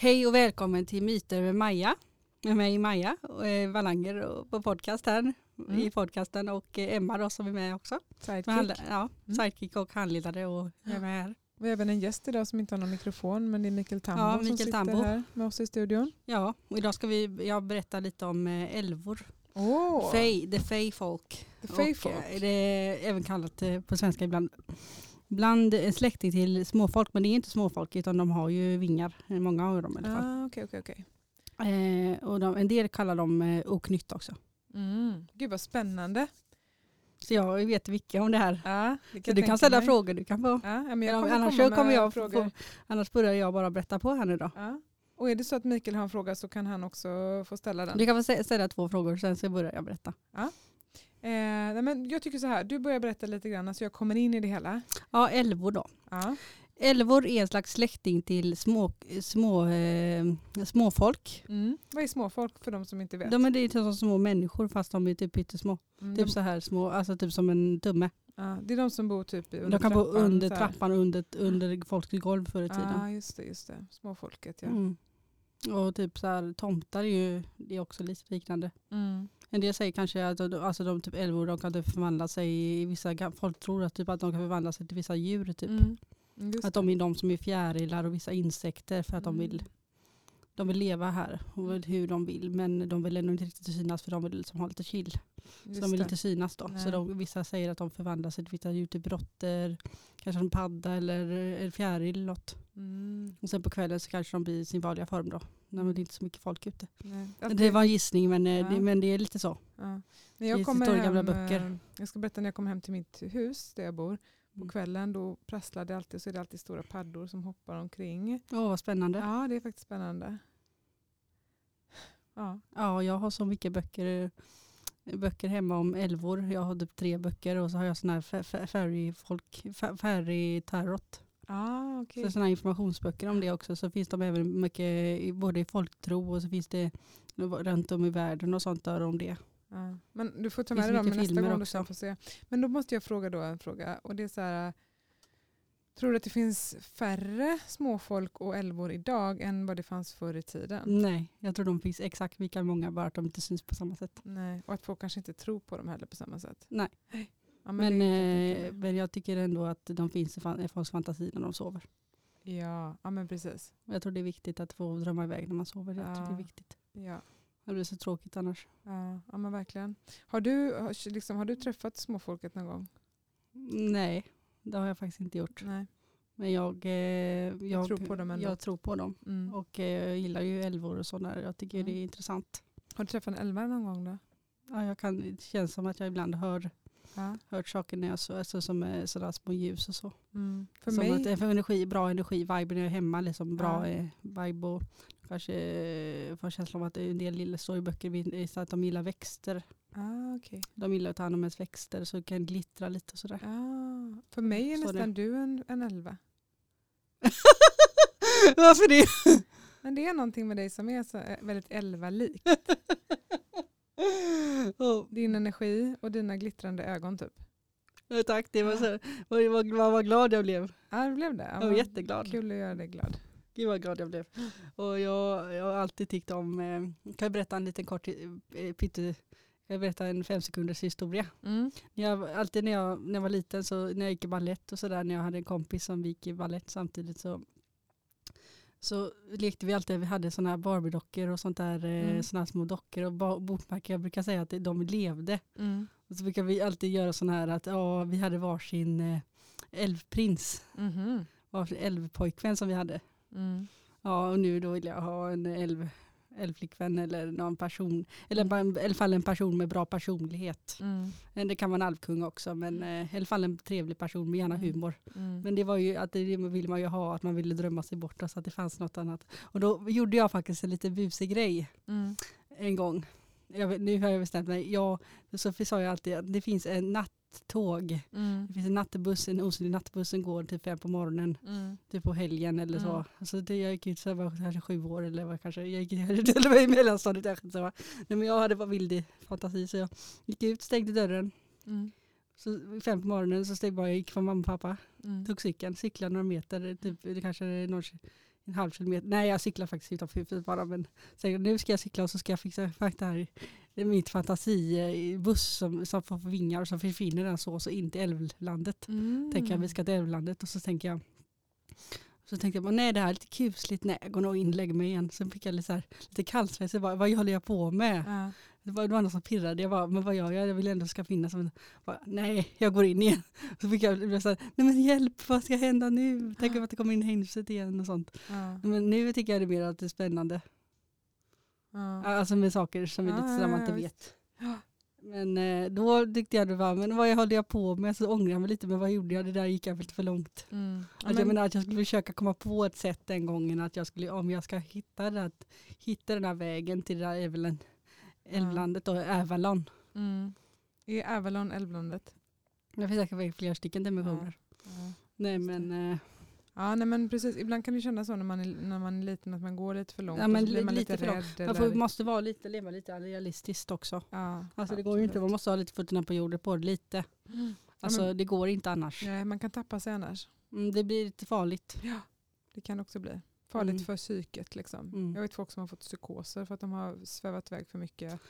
Hej och välkommen till Myter med Maja. Med mig Maja eh, Wallanger och på podcast här Mm. i podcasten och eh, Emma då som är med också. Sidekick. Handla- ja, Mm. sidekick och handledare och är med här. Vi har även en gäst idag som inte har någon mikrofon men det är Mikael Tambo Ja, som sitter Tambo. här med oss i studion. Ja, och idag ska vi, jag berätta lite om eh, älvor. Åh, Fey, the Fey folk. The Fey Och, folk. eh, Det är även kallat på svenska ibland. Bland en släkting till småfolk, men det är inte småfolk utan de har ju vingar, många av dem i alla fall. Ah, Okej, okej, okej. Eh, och de, en del kallar dem eh, oknytt också. Mm. Gud vad spännande. Så jag vet mycket om det här. Ja, det Så kan du kan ställa mig. frågor, du kan få. Men jag Ja, kommer annars komma kommer jag frågor. få, annars börjar jag bara berätta på här nu då. Ja. Och är det så att Mikael har en fråga så kan han också få ställa den. Du kan få stä- ställa två frågor sen så börjar jag berätta. Eh, men jag tycker så här, du börjar berätta lite grann så jag kommer in i det hela. Ja, älvor då. Ja. Älvor är en slags släkting till små, små, eh, småfolk. Mm. Vad är småfolk för de som inte vet? De är det som små människor fast de är typ pyttesmå. Mm, Typ de, så här små, alltså typ som en tumme. ja, det är de som bor typ under De kan bo trappan, under så här. trappan, under, under folks golv förr i Ja, tiden. ah, just det, just det. Småfolket ja. Mm. Och typ så här, tomtar är ju det är också lite liknande. Mm. En del säger kanske att alltså de typ älvor de kan typ förvandla sig i vissa, folk tror att, typ att de kan förvandla sig till vissa djur. Typ. Mm. Att de är de som är fjärilar och vissa insekter för att de vill Mm. De vill leva här och hur de vill men de vill ändå inte riktigt synas för de vill liksom ha lite chill. Just så de vill det. inte synas då. Så de, vissa säger att de förvandlar sig till typ råttor, kanske en padda eller en fjäril eller något. Mm. Och sen på kvällen så kanske de blir i sin vanliga form då. När det är inte så mycket folk ute. Nej. Det var en gissning men, eh, Ja. det, men det är lite så. ja. När i jag kommer hem, böcker. eh, jag ska berätta när jag kom hem till mitt hus där jag bor. På Mm. kvällen då prasslar det alltid så är det alltid stora paddor som hoppar omkring. Åh vad spännande. Ja, det är faktiskt spännande. Ja. Ja, jag har så mycket böcker, böcker hemma om älvor. Jag har typ tre böcker och så har jag såna här fä- fä- fairy-folk, fä- fairy tarot. Ah, okej. Så såna här informationsböcker om det också. Så finns de även mycket både i folktro och så finns det runt om i världen och sånt där om det. Ja. Men du får ta med dig dem nästa gång du också. ska få se. Men då måste jag fråga då en fråga. Och det är så här, tror du att det finns färre småfolk och älvor idag än vad det fanns förr i tiden? Nej, jag tror de finns exakt lika många bara att de inte syns på samma sätt. Nej, och att folk kanske inte tror på dem heller på samma sätt. Nej. Ja, Men, kan jag eh, men jag tycker ändå att de finns i folks fantasi när de sover. ja, ja, men precis. Jag tror det är viktigt att få drömma iväg när man sover. Jag tror det Ja. är viktigt. Ja, Det blir så tråkigt annars. ja, ja men verkligen. Har du, liksom, har du träffat småfolket någon gång? Nej, det har jag faktiskt inte gjort. Nej. Men jag, eh, jag, tror på dem ändå. Jag tror på dem. Mm. Och eh, jag gillar ju älvor och sådär. Jag tycker Mm. det är intressant. Har du träffat en älvare någon gång då? Ja, jag kan, det känns som att jag ibland hör Ja. hört saker när jag så, alltså som sådär små ljus och så. Mm. För som mig, att för energi, bra energi, vibe när jag är hemma. Liksom, bra Ja. eh, vibe och kanske eh, får känslan av att en del lilla står i böcker vid- så att de gillar växter. ah, okej. De gillar att ta hand om ens växter så det kan glittra lite och sådär. Ah, för mig är Så nästan du en, en älva. Varför det? Men det är någonting med dig som är så, eh, väldigt älva-lik. oh, Din energi och dina glittrande ögon typ. ja, tack, det var så, vad, vad, vad, glad jag blev. Ja, det blev det. Ja, Jag var jätteglad. Kul att göra dig glad. Gud vad glad jag blev. Och jag, jag har alltid tyckt om, eh, kan jag berätta en liten kort, eh, pytte, jag berätta en fem sekunders historia. Mm. Jag, alltid när jag, när jag var liten, så när jag gick i ballett och sådär, när jag hade en kompis som gick i ballett samtidigt så så lekte vi alltid, vi hade sådana här Barbie-dockor och sånt där, Mm. mm. sådana här små dockor och bokmärken. Jag brukar säga att de levde. Mm. Och så brukar vi alltid göra sådana här att ja, vi hade varsin eh, älvprins, Mhm. varsin älvpojkvän som vi hade. Mm. Ja, och nu då vill jag ha en älv, älvflickvän eller någon person, eller Mm. i alla fall en person med bra personlighet. Mm. Eh, Det kan vara en alvkung också, men eh, i alla fall en trevlig person med gärna Mm. humor. Mm. Men det var ju att det vill man ju ha, att man ville drömma sig bort så att det fanns något annat. Och då gjorde jag faktiskt en lite busig grej Mm. en gång. Jag nu har jag bestämt mig. Jag, så sa jag alltid att det finns en nattåg. Mm. Det finns en nattbuss, en osynlig nattbuss som går typ fem på morgonen. Mm. Typ på helgen eller så. Mm. Så det, jag gick ut så var kanske sju år eller vad kanske. Jag gick ut i mellanstadiet. kanske Så. Nej, men jag hade bara vild fantasi så jag gick ut, stängde dörren. Mm. Så fem på morgonen så steg bara, jag gick från mamma och pappa. Mm. Tog cykeln, cyklade några meter, typ, det kanske är någon, en halv kilometer. Nej jag cyklar faktiskt utanför huset bara men sen, nu ska jag cykla och så ska jag fixa här, det är mitt fantasibuss som, som får vingar och så försvinner den så, så in till älvlandet. Mm. Tänker jag vi ska till älvlandet och så tänker jag så tänkte jag nej det här är lite kusligt, nej jag går nog in och lägger mig igen. Sen fick jag lite, så här, lite kallsvett, vad håller jag på med? Ja. Det var, någon som pirrade, jag bara, men vad gör jag? Jag vill ändå ska finnas. Men, bara, nej, jag går in igen. Så fick jag så här, nej men hjälp, vad ska hända nu? Tänk om att det kommer in i huset igen och sånt. Ja. Men nu tycker jag det mer att det är spännande. Ja. Alltså med saker som är lite Ja, sådär man inte vet. Men eh, då tyckte jag det var, men vad höll jag på med? Så ångrade jag mig lite, men vad gjorde jag? Det där gick jag lite för långt. Mm. Att men- jag menar att jag skulle försöka komma på ett sätt den gången att jag skulle, om jag ska hitta, det, att hitta den här vägen till det där Älvland, Älvlandet och Avalon. Mm. Är Avalon älvlandet? Jag finns säkert flera stycken dimensioner. Ja. Nej men, eh, Ja, nej, men precis. Ibland kan det kännas så när man, är, när man är liten att man går lite för långt. Ja, men man lite lite för långt. rädd. man får, måste vara lite, leva lite realistiskt också. ja, Alltså det går ju inte, man absolut. måste ha lite fötterna på jorden på det lite. Mm. Alltså men- det går inte annars. Nej, man kan tappa sig annars. Mm, det blir lite farligt. Det kan också bli farligt Mm. för psyket. Liksom. Mm. Jag vet folk som har fått psykoser för att de har svävat iväg för mycket.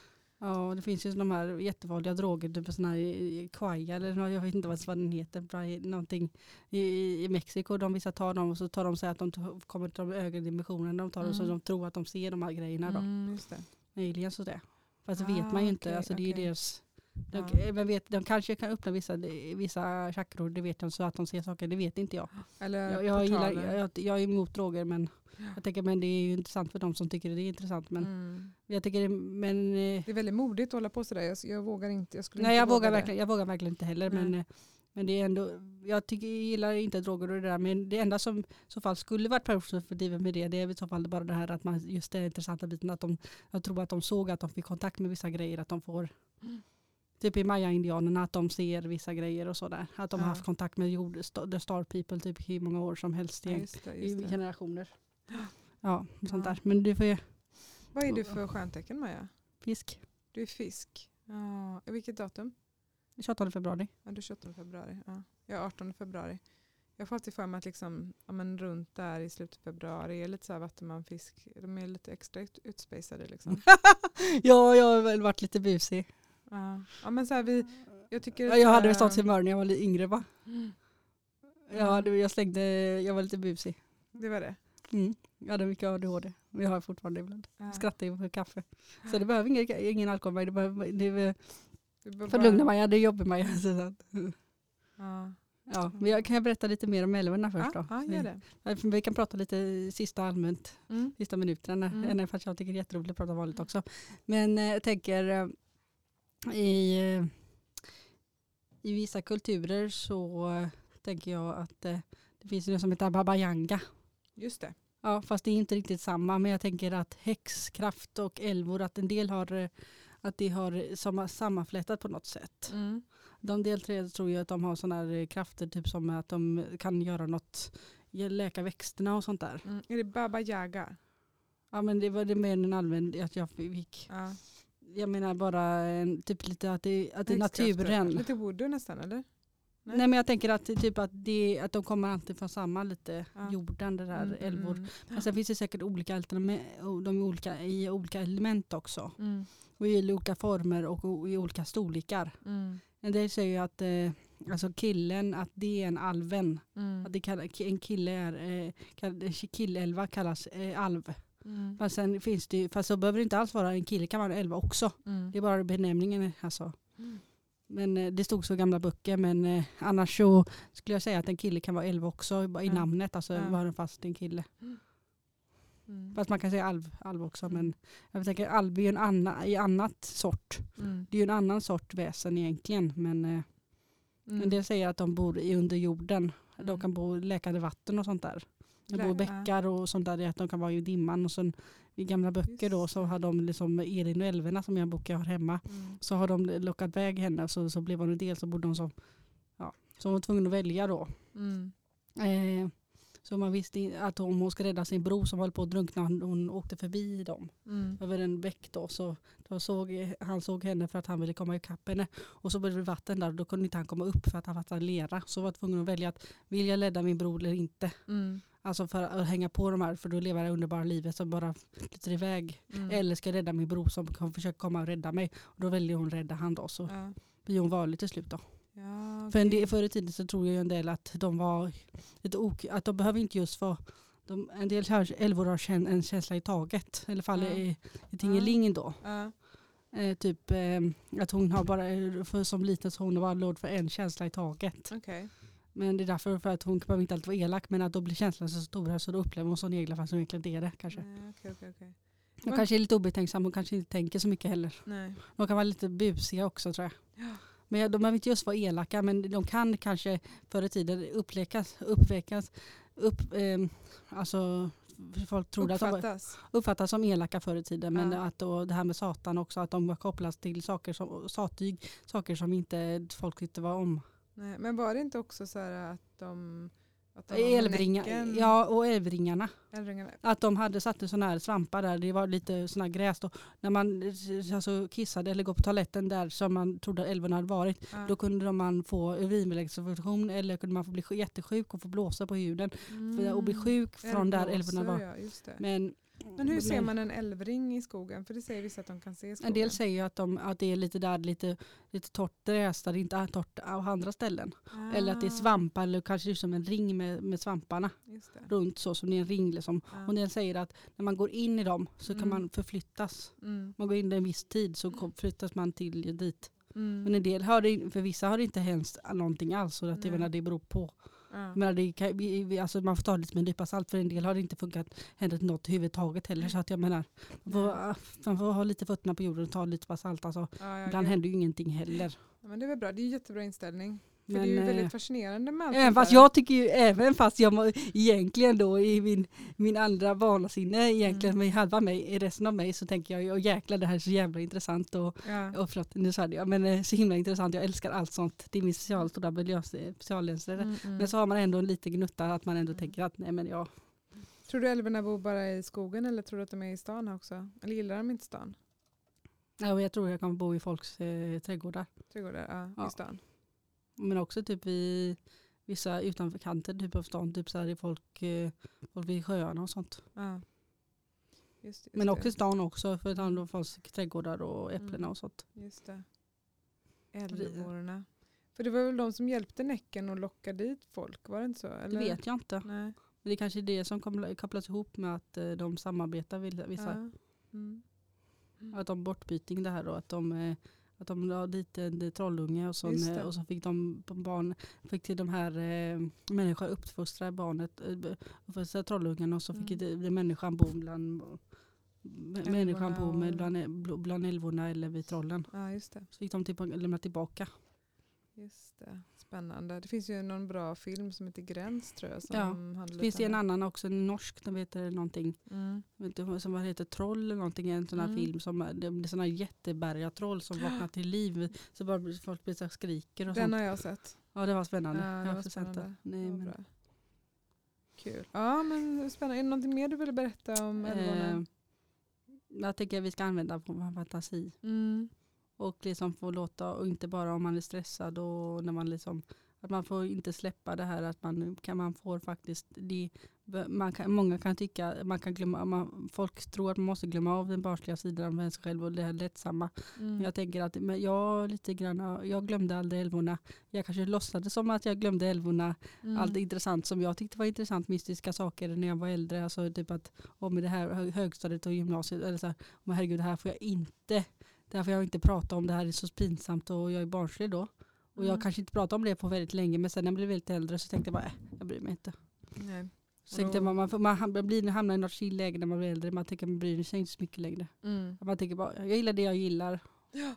Ja, det finns ju de här jättefarliga droger, typ sån här i Quaya eller jag vet inte vad den heter, någonting i, i- Mexiko. De vissa tar dem och så tar de sig att de kommer till de högre dimensionerna. De tar och så Mm. de tror att de ser de här grejerna då. Mm, just det. Aliens och det. Fast Ah, vet man ju inte. okej, Alltså det är ju deras de, Ja. men vet, de kanske kan öppna vissa, vissa chakror, det vet de, så att de ser saker, det vet inte jag. Eller Jag, jag, gillar, jag, jag är emot droger men jag tänker men det är ju intressant för de som tycker det är intressant. Men Mm. jag tycker det, men eh, Det är väldigt modigt att hålla på sådär. Jag, jag vågar inte. Jag skulle Nej inte jag våga vågar, det. verkligen, jag vågar verkligen inte heller. Men, eh, men det är ändå, jag, tycker, jag gillar inte droger och det där. Men det enda som i så fall skulle varit positivt med det, det är i så fall bara det här att man, just den intressanta biten, att de, jag tror att de såg att de fick kontakt med vissa grejer, att de får Mm. Typ i maya-indianerna att de ser vissa grejer och sådär. Att de Ja. har haft kontakt med jord, the star people typ i många år som helst Ja, i, just det, i just det. generationer. Ja, sånt Ja. där. Men du får ju Vad är du för stjärntecken Maja? fisk. Du är fisk. Ja. Vilket datum? 28 februari. Ja, du är 28 februari. Ja. Jag är 18 februari. Jag får alltid för mig att liksom, ja, men runt där i slutet av februari är lite så här vattenmanfisk. De är lite extra ut, utspacade. Liksom. ja, jag har väl varit lite busig. Ja. ja, men så här, vi, jag tycker Ja, jag hade väl sånt humör när jag var lite yngre va? Mm. Jag, hade, jag slängde, jag var lite busig. Det var det. Mm. Jag hade mycket ADHD. Men jag har fortfarande ibland. Ja. Skrattar ju för kaffe. Så det behöver ingen, ingen alkohol. men Det behöver, det är Du bara- mig, det jobbar mig. Ja. Ja, men jag kan jag berätta lite mer om älvorna först Ja, då? ja, det. Vi, vi kan prata lite sista allmänt, Mm. sista minuterna. Mm. Mm. Fast jag tycker det är jätteroligt att prata vanligt också. Men eh, jag tänker eh, i, eh, i vissa kulturer så tänker jag att eh, det finns ju något som heter Baba Yanga. Just det. Ja, fast det är inte riktigt samma. Men jag tänker att häxkraft och älvor, att en del har eh, att det har samma, sammanflätat på något sätt. Mm. De del tre tror jag att de har sådana här krafter, typ som att de kan göra något, läka växterna och sånt där. Mm. Är det Baba Yaga? Ja men det var det mer en allmän, att jag fick, Ja. Jag menar bara en, typ lite att det, att det är naturen. Lite voodoo nästan eller? Nej. Nej men jag tänker att, typ att, det, att de kommer alltid från samma lite Ja. jorden, det där Mm, älvor. mm, Men sen finns det säkert olika alternativ, de är olika i olika element också. mm, Och i olika former och i olika storlekar. mm, En del säger ju att eh, alltså killen, att det är en alven. mm, Att det en kille är, eh, kall- killälva kallas eh, alv. Mm, Men sen finns det ju, fast så behöver det inte alls vara en kille, kan vara en elva också. mm. Det är bara benämningen alltså. Mm. Men eh, det stod så i gamla böcker men eh, annars så skulle jag säga att en kille kan vara elva också i Ja. namnet. Alltså Ja. vara fast en kille. Mm. Fast man kan säga alv, alv också Mm. men jag tänker alv är ju en annan, i annat sort. Mm. Det är ju en annan sort väsen egentligen men eh, Mm. en del säger att de bor under jorden. De Mm. kan bo i läkande vatten och sånt där. De Lä- bor bäckar och sånt där. det är Att de kan vara i dimman. Och sen, I gamla böcker då så det. har de liksom Elin och älvorna som är en bok jag har hemma. Mm. Så har de lockat iväg henne så, så blev hon en del så bodde hon som, ja, så hon var tvungen att välja då. Mm. Eh, så man visste att om hon ska rädda sin bror som höll på att drunkna, hon, hon åkte förbi dem Mm. över en bäck då. Så då såg, han såg henne för att han ville komma ikapp henne. Och så blev det vatten där och då kunde inte han komma upp för att han var lera. Så var tvungen att välja att vill jag rädda min bror eller inte. Mm. Alltså för att hänga på de här för då lever det underbara livet som bara flyter iväg. Mm. Eller ska jag rädda min bror som kan försöka komma och rädda mig. Och då väljer hon rädda han då så Ja. blir hon vanlig till slut då. Ja, För en del, förr i tiden så tror jag en del att de var lite ok, att de behöver inte just vara de, en del älvor har en känsla i taget. I alla fall Ja. i, i Tingelingen då. Ja. Eh, typ eh, att hon har bara, för som liten så hon bara låd för en känsla i taget. Okej. Men det är därför för att hon behöver inte alltid vara elak men att då blir känslan så stor här så då upplever hon som egna fast hon egentligen är det kanske. Nej, okej, okej, okej. Hon kanske är lite obetänksam och kanske inte tänker så mycket heller. Nej. De kan vara lite busiga också tror jag. Ja. Men de behöver inte just vara elaka men de kan kanske förr i tiden upplekas, uppväckas, upp, eh, alltså folk trodde att de Uppfattas. uppfattas som elaka förr i tiden. Men Ja. att då, det här med Satan också, att de kopplas till saker som, sattyg, saker som inte folk tyckte var om. Nej. Men var det inte också så här att de... Näcken? ja och älvringarna. Älvringarna. Att de hade satt sådana här svampar där, det var lite sådana här gräs. Då. När man alltså, kissade eller går på toaletten där som man trodde att älvorna hade varit, Ja. då kunde de man få urinvägsinfektion eller kunde man få bli jättesjuk och få blåsa på huden för, och bli Mm. sjuk från där Älvblåsor, älvorna var. Ja. Men, Men hur ser man en älvring i skogen? För det säger vissa att de kan se i skogen. En del säger att, de, att det är lite där lite, lite torrt gräs där det inte är torrt av andra ställen. Eller att det är Ah, svampar eller kanske som en ring med, med svamparna runt så som det är en ring. Liksom. Ja. Och en del säger att när man går in i dem så kan Mm. man förflyttas. Mm. Man går in en viss tid så flyttas man till dit. Mm. Men en del har det, för vissa har det inte hänt någonting alls. Så att jag Nej. menar, det beror på. Jag menar, det kan, vi- vi- alltså man får ta det lite med en nypa salt. För en del har det inte funkat, hänt något överhuvudtaget heller. Så att jag menar, man får, man får ha lite fötterna på jorden och ta lite på salt. Alltså, Ja, ja, ibland gud. händer ju ingenting heller. Ja, men det är väl bra, det är en jättebra inställning. För Men, det är ju eh, väldigt fascinerande med allt Även fast jag tycker ju, även fast jag må- egentligen då i min, min andra barnasinne, egentligen Mm. med halva mig, i resten av mig så tänker jag ju, "Åh, jäklar det här är så jävla intressant och, Ja. och förlåt nu sa jag, men eh, så himla intressant, jag älskar allt sånt. Det är min special, stora miljö- speciallänsare. Mm, mm. Men så har man ändå en liten gnutta att man ändå Mm. tänker att nej men ja, Tror du älvorna bor bara i skogen eller tror du att de är i stan också? Eller gillar de inte stan? ja jag tror jag kommer bo i folks eh, trädgårdar. Trädgårdar? Ja, Ja. i stan. Men också typ i vissa utanför kanten typ av stan, typ så här i folk, eh, folk vid sjöarna och sånt. Ja. Just, just Men det. också i stan också för att om folks trädgårdar och äpplena Mm. och sånt. Just det. Älvorna. För det var väl de som hjälpte Näcken att locka dit folk? Var det inte så? Det Eller? vet jag inte. Nej. Men det är kanske är det som koppla- kopplas ihop med att eh, de samarbetar vissa. Ja. Mm. Att de bortbyting det här då. Att de, eh, att de la dit en eh, trollunge och så, Just det. och så fick de barn, fick till de här eh, människan uppfostra barnet, eh, uppfostra trollungen och så fick Mm. det, det människan bo bland Människan bo med bland, bland älvorna eller vid trollen. ja, just det. Så fick de typ lämna tillbaka. Just det. Spännande. Det finns ju någon bra film som heter Gräns tror jag. Som Ja. lite finns det en annan också, en norsk, den heter någonting. Mm. Inte, som heter Troll eller någonting, en sån här Mm. film som det är såna här jättebergatroll som vaknar till liv. Så bara folk blir så skriker och Den sånt. har jag sett. Ja det var spännande. Ja, det jag var sett spännande. det. Nej, Ja, men. Kul. Ja men spännande. Är det någonting mer du vill berätta om eh, jag tänker att vi ska använda vår fantasi. Mm. Och liksom få låta, och inte bara om man är stressad och när man liksom att man får inte släppa det här att man kan man får faktiskt det, man kan, många kan tycka man kan glömma man, folk tror att man måste glömma av den barnsliga sidan av sig själv och det här lättsamma. Mm. Jag tänker att men jag lite grann, jag glömde aldrig älvorna. Jag kanske låtsades som att jag glömde älvorna. Mm. Allt intressant som jag tyckte var intressant, mystiska saker när jag var äldre. Alltså typ att om det här hö- högstadiet och gymnasiet, eller så här, herregud det här får jag inte, det här får jag inte prata om, det här är så pinsamt och jag är barnslig då. Och jag Mm. kanske inte pratade om det på väldigt länge men sen när jag blev lite äldre så tänkte jag bara, äh, jag bryr mig inte. Nej. Så tänkte jag, man, man, man blir, hamnar i något chill läge när man blir äldre, man tänker man bryr sig inte så mycket längre. Mm. Man tänker bara, jag gillar det jag gillar. Ja.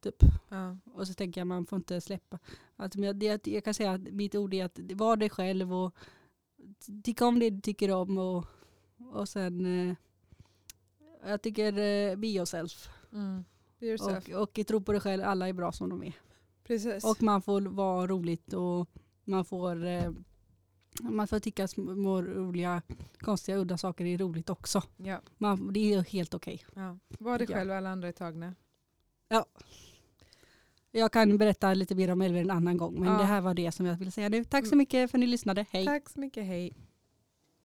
Typ. Ja. Och så tänker jag man får inte släppa. Men jag, det, jag kan säga att mitt ord är att var dig själv och tycka om det du tycker om. Och, och sen, eh, jag tycker eh, be yourself. Mm. Yourself. Och, och tro på dig själv, alla är bra som de är. Precis. Och man får vara roligt och man får, eh, man får tycka små roliga, konstiga, udda saker är roligt också. ja. Man, det är helt okej. Ja. Var dig själv alla andra är tagna. Jag kan berätta lite mer om Elver en annan gång men Ja. det här var det som jag ville säga nu. Tack så Mm. mycket för att ni lyssnade. Hej! Tack så mycket. Hej.